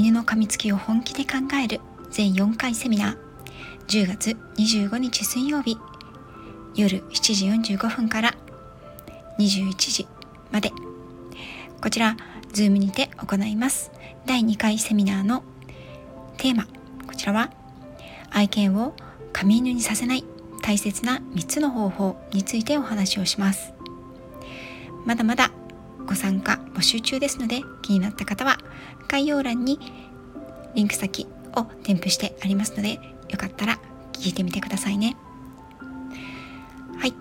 犬の噛みつきを本気で考える全4回セミナー。10月25日水曜日。夜7時45分から。21時まで。こちら Zoom にて行います。第2回セミナーのテーマ。こちらは愛犬を髪犬にさせない大切な3つの方法についてお話をします。まだまだご参加募集中ですので気になった方は概要欄にリンク先を添付してありますのでよかったら聞いてみてくださいね。はい。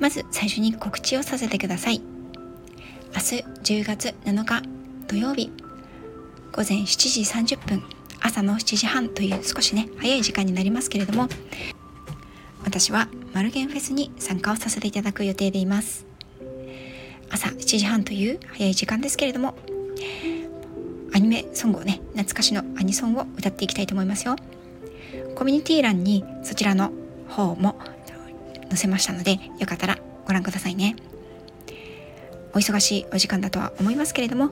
まず最初に告知をさせてください。明日10月7日土曜日午前7時30分朝の7時半という少しね早い時間になりますけれども私はマルゲンフェスに参加をさせていただく予定でいます。朝7時半という早い時間ですけれどもアニメソングをね懐かしのアニソンを歌っていきたいと思いますよ。コミュニティ欄にそちらの方も載せましたのでよかったらご覧くださいね。お忙しいお時間だとは思いますけれども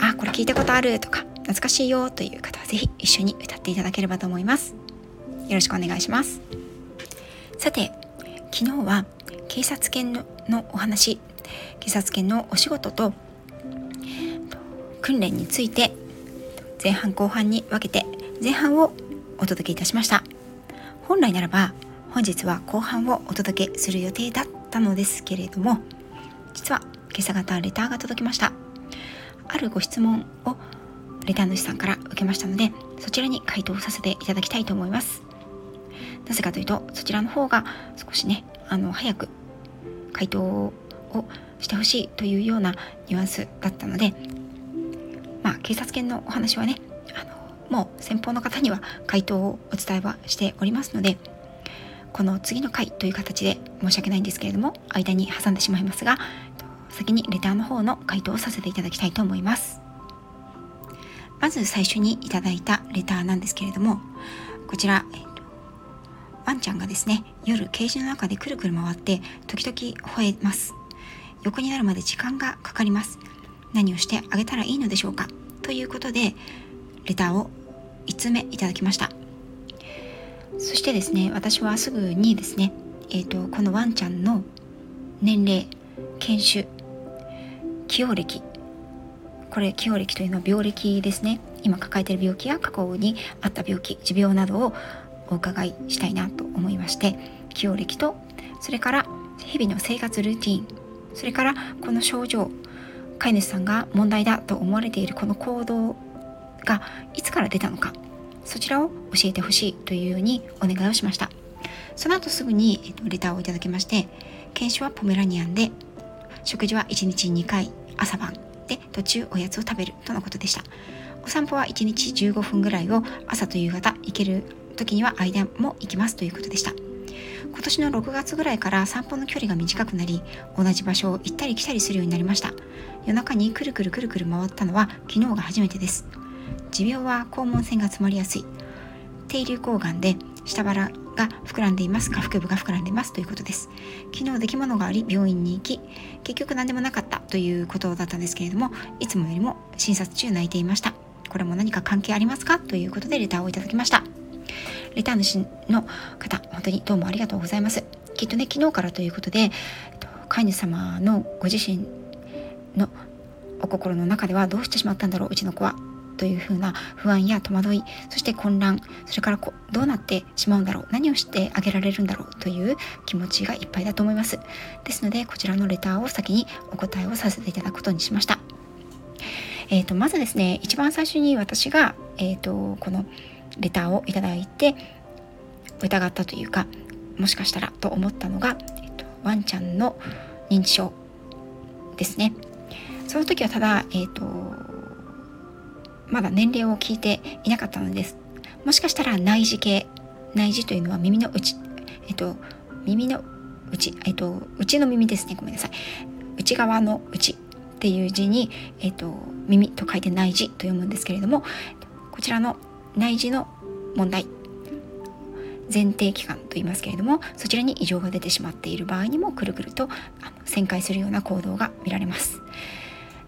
あこれ聞いたことあるとか懐かしいよという方は是非一緒に歌っていただければと思います。よろしくお願いします。さて昨日は警察犬のお話警察犬のお仕事と訓練について前半後半に分けて前半をお届けいたしました。本来ならば本日は後半をお届けする予定だったのですけれども実は今朝方レターが届きました。あるご質問をレター主さんから受けましたのでそちらに回答させていただきたいと思います。なぜかというとそちらの方が少しねあの早く回答をしてほしいというようなニュアンスだったので警察犬のお話はねあのもう先方の方には回答をお伝えはしておりますのでこの次の回という形で申し訳ないんですけれども間に挟んでしまいますが先にレターの方の回答をさせていただきたいと思います。まず最初にいただいたレターなんですけれどもこちら、ワンちゃんがですね夜ケージの中でくるくる回って時々吠えます。横になるまで時間がかかります。何をしてあげたらいいのでしょうか。ということでレターを5つ目いただきました。そしてですね私はすぐにですねえーと、このワンちゃんの年齢犬種起用歴これ起用歴というのは病歴ですね。今抱えている病気や過去にあった病気持病などをお伺いしたいなと思いまして起用歴とそれから日々の生活ルーティンそれからこの症状飼い主さんが問題だと思われているこの行動がいつから出たのかそちらを教えてほしいというようにお願いをしました。その後すぐにレターをいただきまして犬種はポメラニアンで食事は1日2回朝晩で途中おやつを食べるとのことでした。お散歩は1日15分ぐらいを朝と夕方行ける時には間も行きますということでした。今年の6月ぐらいから散歩の距離が短くなり同じ場所を行ったり来たりするようになりました。夜中にくるくるくるくる回ったのは昨日が初めてです。持病は肛門腺が詰まりやすい。低流抗がんで下腹が膨らんでいます下腹部が膨らんでいますということです。昨日出来物があり病院に行き結局何でもなかったということだったんですけれどもいつもよりも診察中泣いていました。これも何か関係ありますかということでレターをいただきました。レター主の方、本当にどうもありがとうございます。きっとね、昨日からということで、飼い主様のご自身のお心の中ではどうしてしまったんだろう、うちの子は。というふうな不安や戸惑い、そして混乱、それからこどうなってしまうんだろう、何をしてあげられるんだろうという気持ちがいっぱいだと思います。ですので、こちらのレターを先にお答えをさせていただくことにしました。えーと、まずですね、一番最初に私が、えーとこのレターをいただいて疑ったというかもしかしたらと思ったのが、えっと、ワンちゃんの認知症ですね。その時はただ、えっと、まだ年齢を聞いていなかったのです。もしかしたら内耳系内耳というのは耳の内えっと耳の内えっと内の耳ですね。ごめんなさい。内側の内っていう字に、えっと、耳と書いて内耳と読むんですけれどもこちらの内耳の問題前提期間と言いますけれどもそちらに異常が出てしまっている場合にもくるくると旋回するような行動が見られます。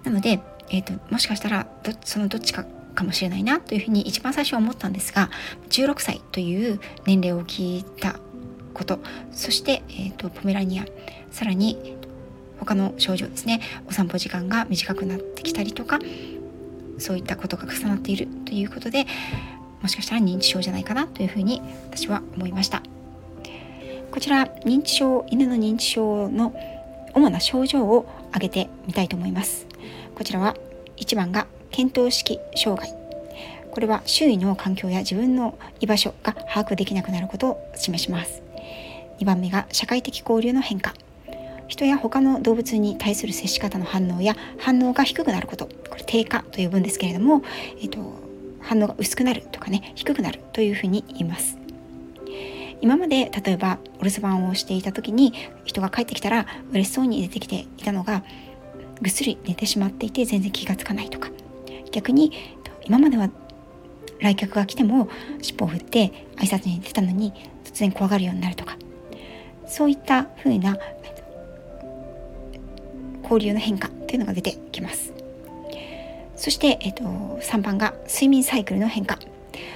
なので、えーと、もしかしたらそのどっちかかもしれないなというふうに一番最初は思ったんですが16歳という年齢を聞いたことそして、えーと、ポメラニアさらに他の症状ですねお散歩時間が短くなってきたりとかそういったことが重なっているということでもしかしたら認知症じゃないかなというふうに私は思いました。こちら認知症犬の認知症の主な症状を挙げてみたいと思います。こちらは1番が検討式障害。これは周囲の環境や自分の居場所が把握できなくなることを示します。2番目が社会的交流の変化。人や他の動物に対する接し方の反応や反応が低くなること。これ低下と呼ぶんですけれども、えっと、反応が薄くなるとかね低くなるというふうに言います。今まで例えばお留守番をしていた時に人が帰ってきたら嬉しそうに出てきていたのがぐっすり寝てしまっていて全然気がつかないとか。逆に今までは来客が来ても尻尾を振って挨拶に出たのに突然怖がるようになるとか。そういった風な交流の変化というのが出てきます。そして、えっと、3番が睡眠サイクルの変化。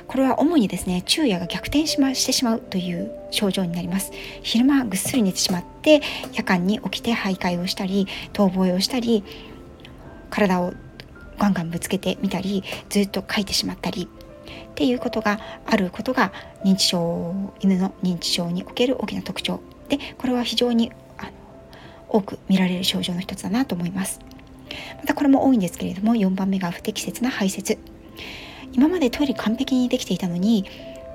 これは主にですね昼夜が逆転し,、ま、してしまうという症状になります。昼間ぐっすり寝てしまって夜間に起きて徘徊をしたり逃亡をしたり体をガンガンぶつけてみたりずっと書いてしまったり。っていうことがあることが認知症犬の認知症における大きな特徴。でこれは非常にあの多く見られる症状の一つだなと思います。またこれも多いんですけれども4番目が不適切な排泄。今までトイレ完璧にできていたのに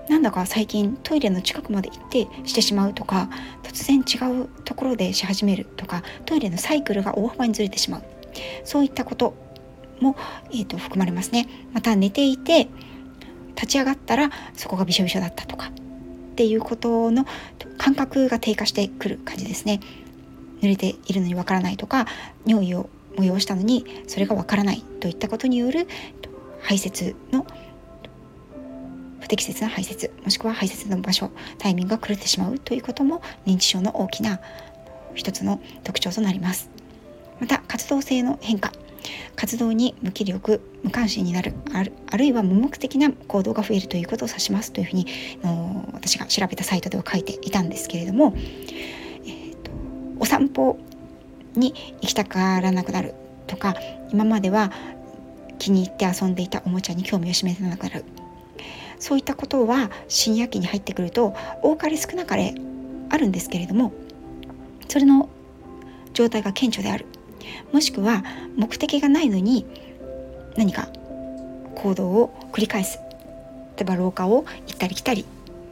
なんだか最近トイレの近くまで行ってしてしまうとか突然違うところでし始めるとかトイレのサイクルが大幅にずれてしまう。そういったことも、えーと、含まれますね。また寝ていて立ち上がったらそこがびしょびしょだったとかっていうことの感覚が低下してくる感じですね。濡れているのにわからないとか尿意を催したのにそれがわからないといったことによる排泄の不適切な排泄もしくは排泄の場所タイミングが狂ってしまうということも認知症の大きな一つの特徴となります。また活動性の変化活動に無気力無関心になるあるいは無目的な行動が増えるということを指しますというふうにの私が調べたサイトでは書いていたんですけれども、えーとお散歩に行きたがらなくなるとか今までは気に入って遊んでいたおもちゃに興味を示さなくなる。そういったことは深夜期に入ってくると多かれ少なかれあるんですけれどもそれの状態が顕著である。もしくは目的がないのに何か行動を繰り返す。例えば廊下を行ったり来たり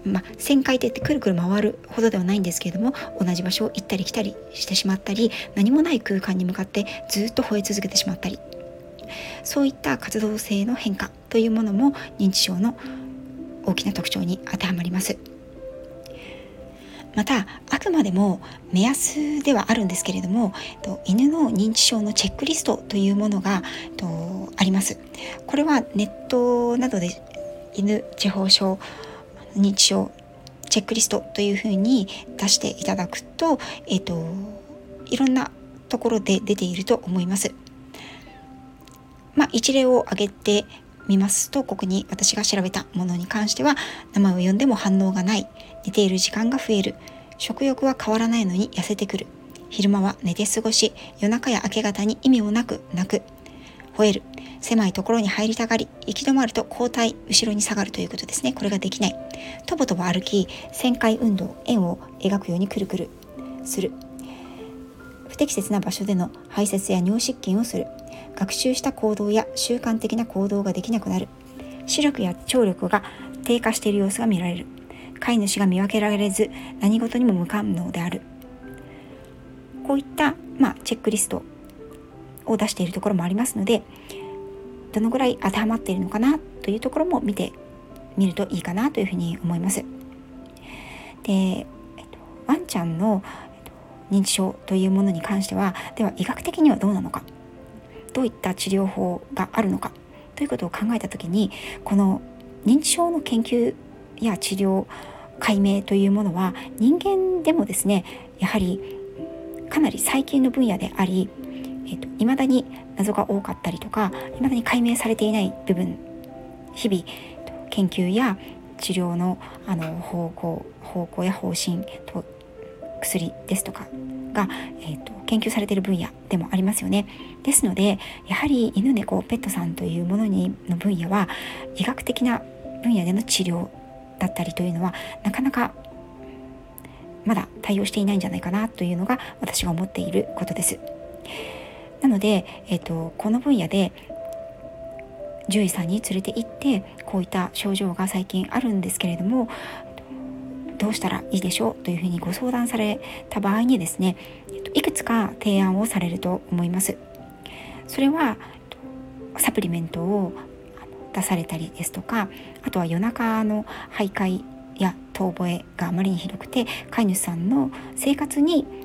まあ、旋回って言ってくるくる回るほどではないんですけれども同じ場所を行ったり来たりしてしまったり何もない空間に向かってずっと吠え続けてしまったりそういった活動性の変化というものも認知症の大きな特徴に当てはまります。またあくまでも目安ではあるんですけれども犬の認知症のチェックリストというものがありますこれはネットなどで犬地方症認知症チェックリストというふうに出していただくと,、えーと、いろんなところで出ていると思います。まあ、一例を挙げてみますとここに私が調べたものに関しては名前を呼んでも反応がない寝ている時間が増える食欲は変わらないのに痩せてくる昼間は寝て過ごし夜中や明け方に意味もなく泣く吠える狭いところに入りたがり行き止まると後退後ろに下がるということですね。これができない。とぼとぼ歩き旋回運動円を描くようにくるくるする。不適切な場所での排泄や尿失禁をする。学習した行動や習慣的な行動ができなくなる。視力や聴力が低下している様子が見られる。飼い主が見分けられず何事にも無感能である。こういった、まあ、チェックリストを出しているところもありますのでどのぐらい当てはまっているのかなというところも見てみるといいかなというふうに思います。で、えっと、ワンちゃんの認知症というものに関してはでは医学的にはどうなのかどういった治療法があるのかということを考えた時にこの認知症の研究や治療解明というものは人間でもですねやはりかなり最近の分野でありえーと、未だに謎が多かったりとか未だに解明されていない部分日々研究や治療のあの方向方向や方針と薬ですとかが、えーと、研究されている分野でもありますよね。ですのでやはり犬猫ペットさんというものにの分野は医学的な分野での治療だったりというのはなかなかまだ対応していないんじゃないかなというのが私が思っていることです。なので、えーと、この分野で獣医さんに連れて行ってこういった症状が最近あるんですけれどもどうしたらいいでしょうというふうにご相談された場合にですねいくつか提案をされると思います。それはサプリメントを出されたりですとかあとは夜中の徘徊や遠吠えがあまりにひどくて飼い主さんの生活に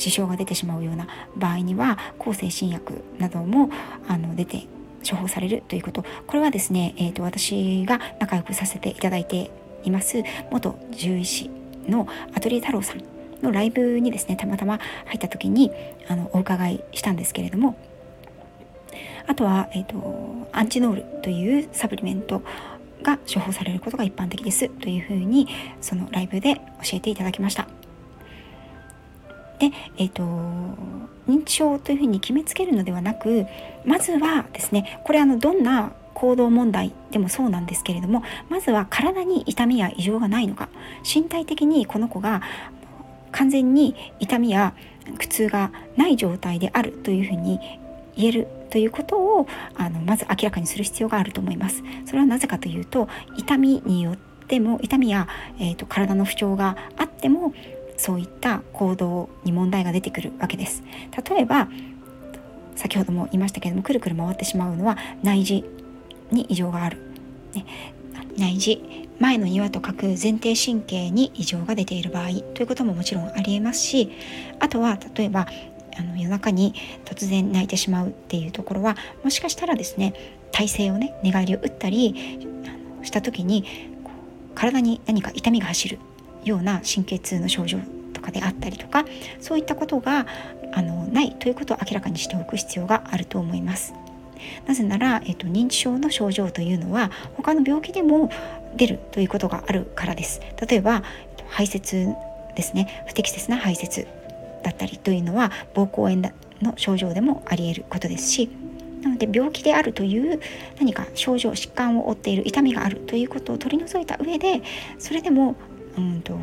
支障が出てしまうような場合には抗精神薬などもあの出て処方されるということこれはですね、えーと、私が仲良くさせていただいています元獣医師のアトリエ太郎さんのライブにですねたまたま入った時にあのお伺いしたんですけれどもあとは、えーとアンチノールというサプリメントが処方されることが一般的ですというふうにそのライブで教えていただきました。で、えーと、認知症というふうに決めつけるのではなくまずはですねこれあのどんな行動問題でもそうなんですけれどもまずは体に痛みや異常がないのか身体的にこの子が完全に痛みや苦痛がない状態であるというふうに言えるということをあのまず明らかにする必要があると思います。それはなぜかというと痛みによっても痛みや、えーと体の不調があってもそういった行動に問題が出てくるわけです。例えば先ほども言いましたけれどもくるくる回ってしまうのは内耳に異常がある、ね、内耳前の庭と書く前庭神経に異常が出ている場合ということももちろんありえますしあとは例えばあの夜中に突然泣いてしまうっていうところはもしかしたらですね体勢をね寝返りを打ったりした時に体に何か痛みが走る。ような神経痛の症状とかであったりとかそういったことがあのないということを明らかにしておく必要があると思います。なぜなら、えっと、認知症の症状というのは他の病気でも出るということがあるからです。例えば排泄ですね不適切な排泄だったりというのは膀胱炎の症状でもありえることですしなので病気であるという何か症状疾患を負っている痛みがあるということを取り除いた上でそれでもうんと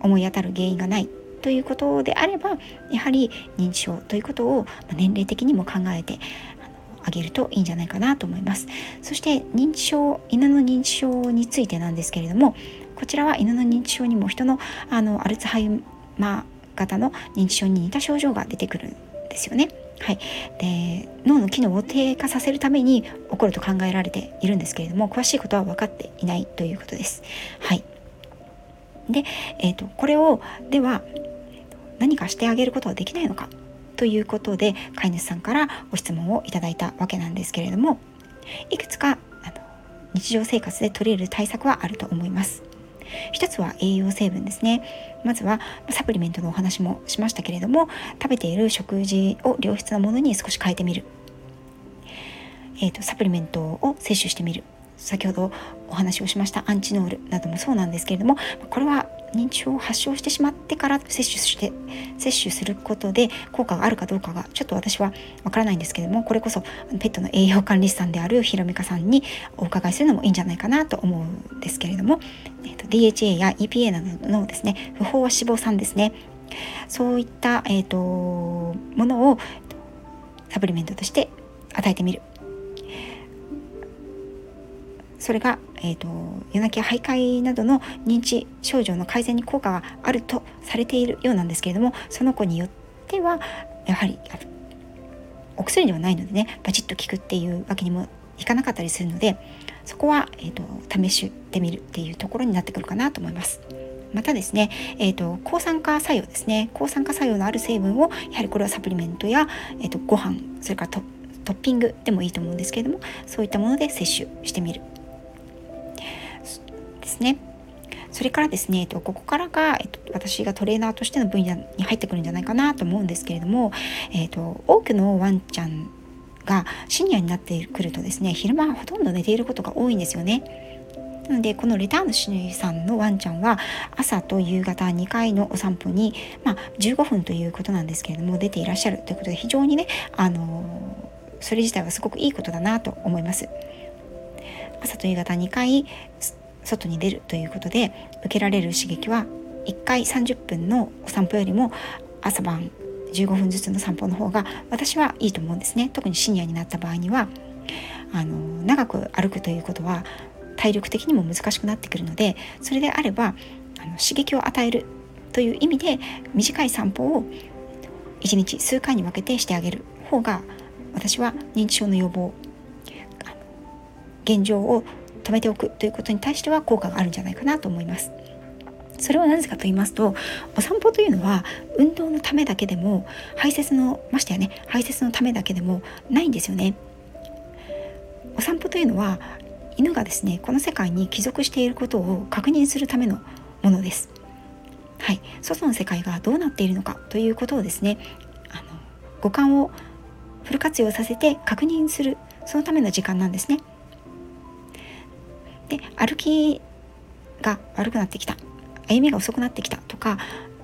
思い当たる原因がないということであればやはり認知症ということを年齢的にも考えてあげるといいんじゃないかなと思いますそして認知症犬の認知症についてなんですけれどもこちらは犬の認知症にも人のあのアルツハイマー型の認知症に似た症状が出てくるんですよね。はい、で脳の機能を低下させるために起こると考えられているんですけれども詳しいことは分かっていないということです。はいで、えーと、これをでは何かしてあげることはできないのか？ということで飼い主さんからご質問をいただいたわけなんですけれどもいくつかあの日常生活で取り入れる対策はあると思います。一つは栄養成分ですね。まずはサプリメントのお話もしましたけれども食べている食事を良質なものに少し変えてみる、えーとサプリメントを摂取してみる。先ほどお話をしました。アンチノールなどもそうなんですけれどもこれは認知症を発症してしまってから摂取して摂取することで効果があるかどうかがちょっと私はわからないんですけれどもこれこそペットの栄養管理士さんであるひろみかさんにお伺いするのもいいんじゃないかなと思うんですけれども、えーと、DHA や EPA などのですね不飽和脂肪酸ですね。そういった、えーとものをサプリメントとして与えてみる。それが、えーと、夜泣きや徘徊などの認知症状の改善に効果があるとされているようなんですけれどもその子によってはやはりお薬ではないのでねバチッと効くっていうわけにもいかなかったりするのでそこは、えーと、試してみるっていうところになってくるかなと思います。またですね、えーと、抗酸化作用ですね抗酸化作用のある成分をやはりこれはサプリメントや、えーと、ご飯それからトッピングでもいいと思うんですけれどもそういったもので摂取してみるですね。それからですね、えっと、ここからが、えっと、私がトレーナーとしての分野に入ってくるんじゃないかなと思うんですけれども、えっと、多くのワンちゃんがシニアになってくるとですね昼間ほとんど寝ていることが多いんですよね。なのでこのレターヌシさんのワンちゃんは朝と夕方2回のお散歩に、まあ、15分ということなんですけれども出ていらっしゃるということで非常にね、あのそれ自体はすごくいいことだなと思います。朝と夕方2回外に出るということで受けられる刺激は1回30分のお散歩よりも朝晩15分ずつの散歩の方が私はいいと思うんですね。特にシニアになった場合にはあの長く歩くということは体力的にも難しくなってくるのでそれであればあの刺激を与えるという意味で短い散歩を1日数回に分けてしてあげる方が私は認知症の予防現状を止めておくということに対しては効果があるんじゃないかなと思います。それはなぜかと言いますとお散歩というのは運動のためだけでも排泄のましてやね排泄のためだけでもないんですよね。お散歩というのは犬がですねこの世界に帰属していることを確認するためのものです。はい、外の世界がどうなっているのかということをですねあの五感をフル活用させて確認するそのための時間なんですね。で歩きが悪くなってきた。歩みが遅くなってきた。とか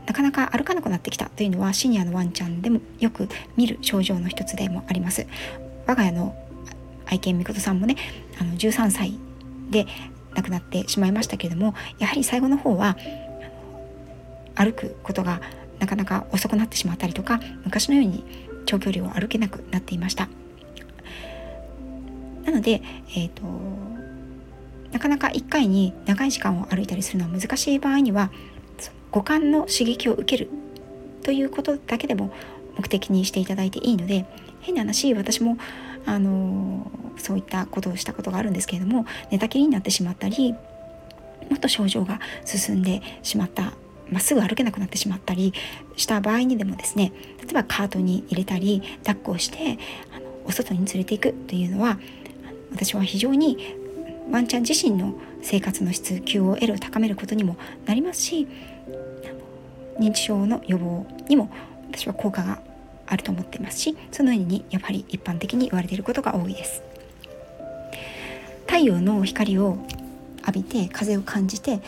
なかなか歩かなくなってきた。というのはシニアのワンちゃんでもよく見る症状の一つでもあります。我が家の愛犬みことさんもねあの13歳で亡くなってしまいましたけれどもやはり最後の方は歩くことがなかなか遅くなってしまったりとか昔のように長距離を歩けなくなっていました。なので、えーとなかなか1回に長い時間を歩いたりするのは難しい場合には五感の刺激を受けるということだけでも目的にしていただいていいので変な話私もあのそういったことをしたことがあるんですけれども寝たきりになってしまったりもっと症状が進んでしまったまっすぐ歩けなくなってしまったりした場合にでもですね例えばカートに入れたり抱っこをしてあのお外に連れていくというのは私は非常にワンちゃん自身の生活の質 QOL を高めることにもなりますし認知症の予防にも私は効果があると思っていますしそのようにやっぱり一般的に言われていることが多いです。太陽の光を浴びて風を感じて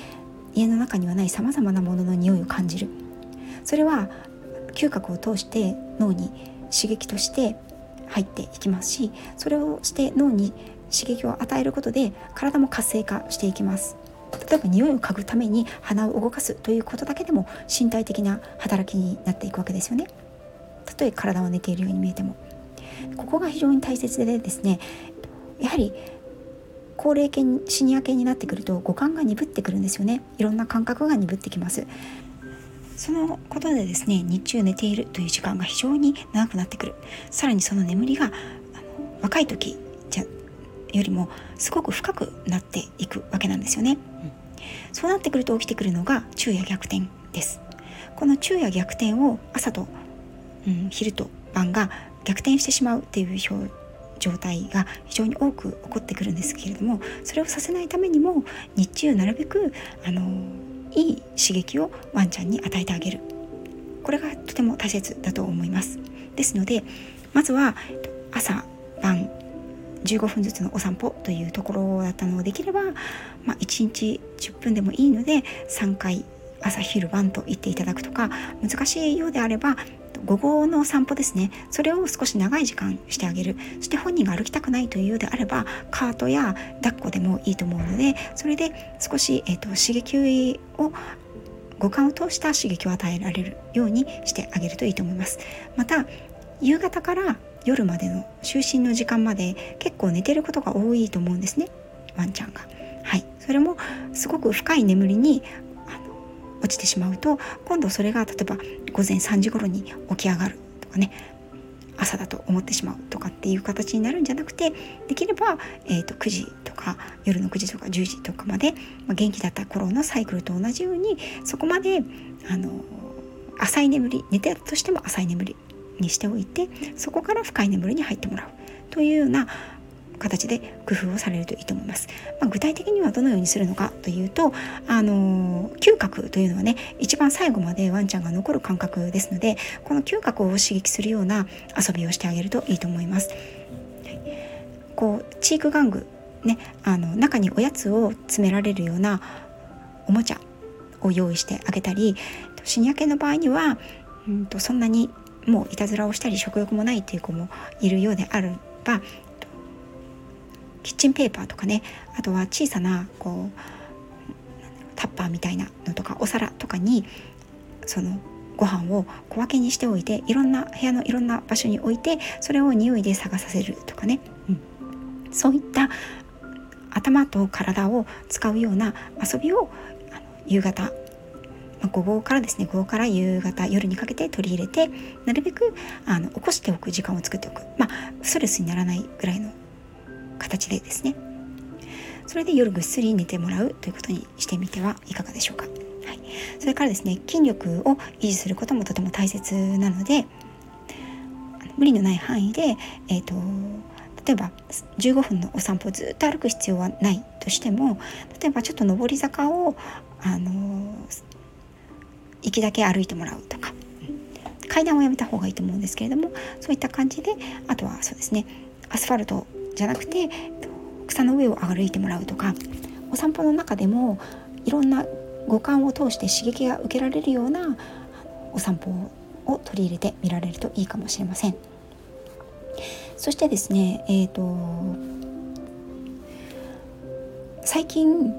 家の中にはないさまざまなものの匂いを感じる。それは嗅覚を通して脳に刺激として入っていきますしそれをして脳に刺激を与えることで体も活性化していきます。例えば匂いを嗅ぐために鼻を動かすということだけでも身体的な働きになっていくわけですよね。たとえ体は寝ているように見えても。ここが非常に大切でですねやはり高齢系シニア系になってくると五感が鈍ってくるんですよね。いろんな感覚が鈍ってきます。そのことでですね日中寝ているという時間が非常に長くなってくる。さらにその眠りが若い時よりもすごく深くなっていくわけなんですよね、うん、そうなってくると起きてくるのが昼夜逆転です。この昼夜逆転を朝と、うん、昼と晩が逆転してしまうっていう状態が非常に多く起こってくるんですけれどもそれをさせないためにも日中なるべくあのいい刺激をワンちゃんに与えてあげる。これがとても大切だと思います。ですのでまずは朝晩15分ずつのお散歩というところだったのをできれば、まあ、1日10分でもいいので3回朝昼晩と言っていただくとか難しいようであれば午後の散歩ですね。それを少し長い時間してあげる。そして本人が歩きたくないというようであればカートや抱っこでもいいと思うのでそれで少し、えーと、刺激を五感を通した刺激を与えられるようにしてあげるといいと思います。また夕方から夜までの就寝の時間まで結構寝てることが多いと思うんですねワンちゃんが。はい、それもすごく深い眠りに落ちてしまうと今度それが例えば午前3時頃に起き上がるとかね朝だと思ってしまうとかっていう形になるんじゃなくてできれば、えーと、9時とか夜の9時とか10時とかまで、まあ、元気だった頃のサイクルと同じようにそこまであの浅い眠り寝てたとしても浅い眠りにしておいてそこから深い眠りに入ってもらうというような形で工夫をされるといいと思います。まあ、具体的にはどのようにするのかというと、あの嗅覚というのはね一番最後までワンちゃんが残る感覚ですのでこの嗅覚を刺激するような遊びをしてあげるといいと思います。こうチーク玩具ねあの中におやつを詰められるようなおもちゃを用意してあげたりシニア系の場合にはうんとそんなにもういたずらをしたり食欲もないっていう子もいるようであればキッチンペーパーとかねあとは小さなこうタッパーみたいなのとかお皿とかにそのご飯を小分けにしておいていろんな部屋のいろんな場所に置いてそれを匂いで探させるとかね、うん、そういった頭と体を使うような遊びを夕方、まあ、午後からですね午後から夕方夜にかけて取り入れてなるべくあの起こしておく時間を作っておく。まあストレスにならないぐらいの形でですね。それで夜ぐっすり寝てもらうということにしてみてはいかがでしょうか、はい、それからですね筋力を維持することもとても大切なので無理のない範囲で、えーと、例えば15分のお散歩をずっと歩く必要はないとしても例えばちょっと上り坂を、あの行きだけ歩いてもらうとか階段をやめた方がいいと思うんですけれどもそういった感じであとはそうですねアスファルトじゃなくて草の上を歩いてもらうとかお散歩の中でもいろんな五感を通して刺激が受けられるようなお散歩を取り入れてみられるといいかもしれません。そしてですね、えーと、最近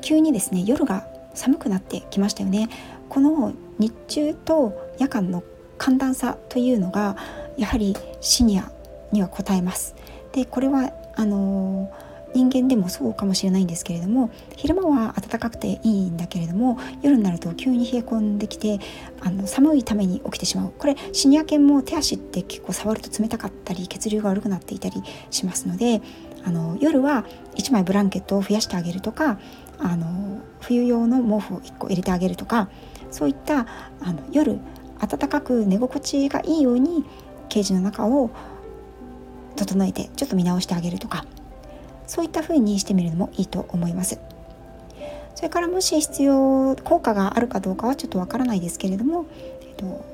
急にですね夜が寒くなってきましたよね。この日中と夜間の寒暖差というのがやはりシニアには応えます。でこれはあの人間でもそうかもしれないんですけれども昼間は暖かくていいんだけれども夜になると急に冷え込んできてあの寒いために起きてしまうこれシニア犬も手足って結構触ると冷たかったり血流が悪くなっていたりしますのであの夜は1枚ブランケットを増やしてあげるとかあの冬用の毛布を1個入れてあげるとかそういったあの夜暖かく寝心地がいいようにケージの中を整えてちょっと見直してあげるとかそういった風にしてみるのもいいと思います。それからもし必要効果があるかどうかはちょっとわからないですけれども、えっと、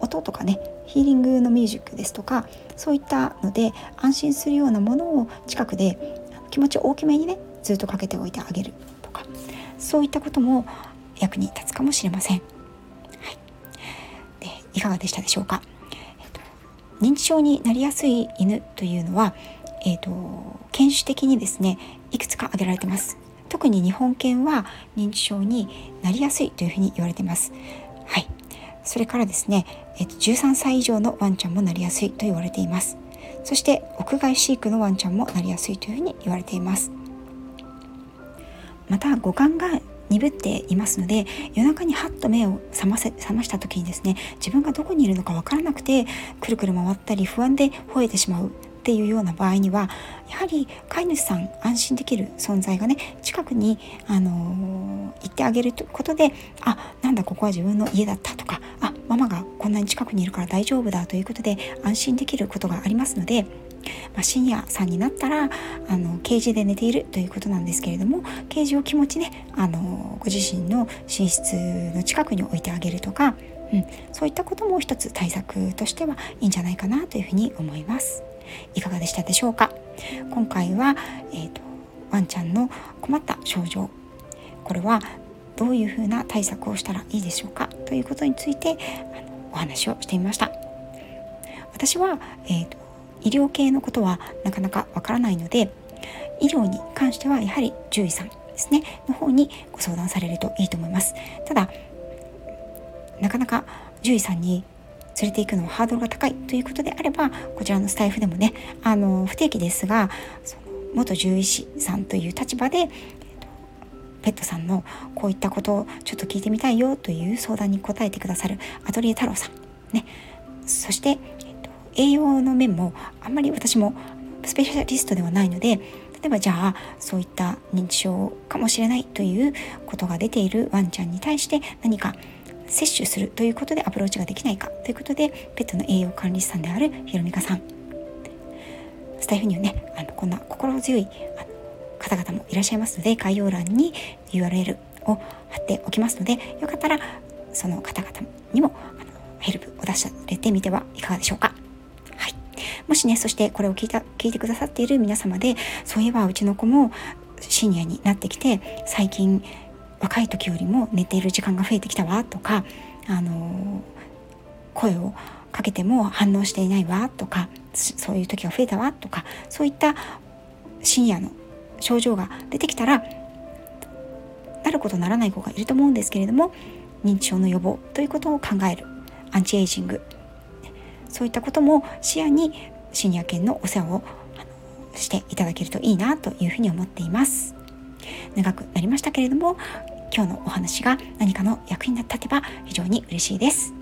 音とかねヒーリングのミュージックですとかそういったので安心するようなものを近くで気持ち大きめにねずっとかけておいてあげるとかそういったことも役に立つかもしれません。はい、でいかがでしたでしょうか？認知症になりやすい犬というのは、えーと、犬種的にですねいくつか挙げられてます。特に日本犬は認知症になりやすいというふうに言われてます。はい。それからですね、えーと、13歳以上のワンちゃんもなりやすいと言われています。そして屋外飼育のワンちゃんもなりやすいというふうに言われています。また五感が鈍っていますので夜中にハッと目を覚ませ覚ました時にですね自分がどこにいるのか分からなくてくるくる回ったり不安で吠えてしまうっていうような場合にはやはり飼い主さん安心できる存在がね近くに、あのー、行ってあげることであなんだここは自分の家だったとかあママがこんなに近くにいるから大丈夫だということで安心できることがありますのでまあ、深夜さんになったらあのケージで寝ているということなんですけれどもケージを気持ちねあのご自身の寝室の近くに置いてあげるとか、うん、そういったことも一つ対策としてはいいんじゃないかなというふうに思います。いかがでしたでしょうか？今回は、えーと、ワンちゃんの困った症状。これはどういうふうな対策をしたらいいでしょうか？ということについてあのお話をしてみました。私は、えーと医療系のことはなかなかわからないので医療に関してはやはり獣医さんですねの方にご相談されるといいと思います。ただなかなか獣医さんに連れて行くのはハードルが高いということであればこちらのスタイフでもねあの不定期ですがその元獣医師さんという立場でペットさんのこういったことをちょっと聞いてみたいよという相談に答えてくださるアトリエ太郎さんね。そして栄養の面もあんまり私もスペシャリストではないので例えばじゃあそういった認知症かもしれないということが出ているワンちゃんに対して何か摂取するということでアプローチができないかということでペットの栄養管理士さんであるひろみかさんスタイフにはねあのこんな心強い方々もいらっしゃいますので概要欄に URL を貼っておきますのでよかったらその方々にもあのヘルプを出されてみてはいかがでしょうか。もしねそしてこれを聞いた聞いてくださっている皆様でそういえばうちの子もシニアになってきて最近若い時よりも寝ている時間が増えてきたわとかあの声をかけても反応していないわとかそういう時が増えたわとかそういった深夜の症状が出てきたらなることならない子がいると思うんですけれども認知症の予防ということを考えるアンチエイジングそういったことも視野にシニア犬のお世話をしていただけるといいなというふうに思っています。長くなりましたけれども今日のお話が何かの役に立てば非常に嬉しいです。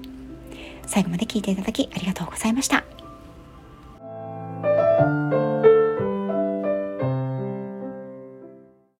最後まで聞いていただきありがとうございました。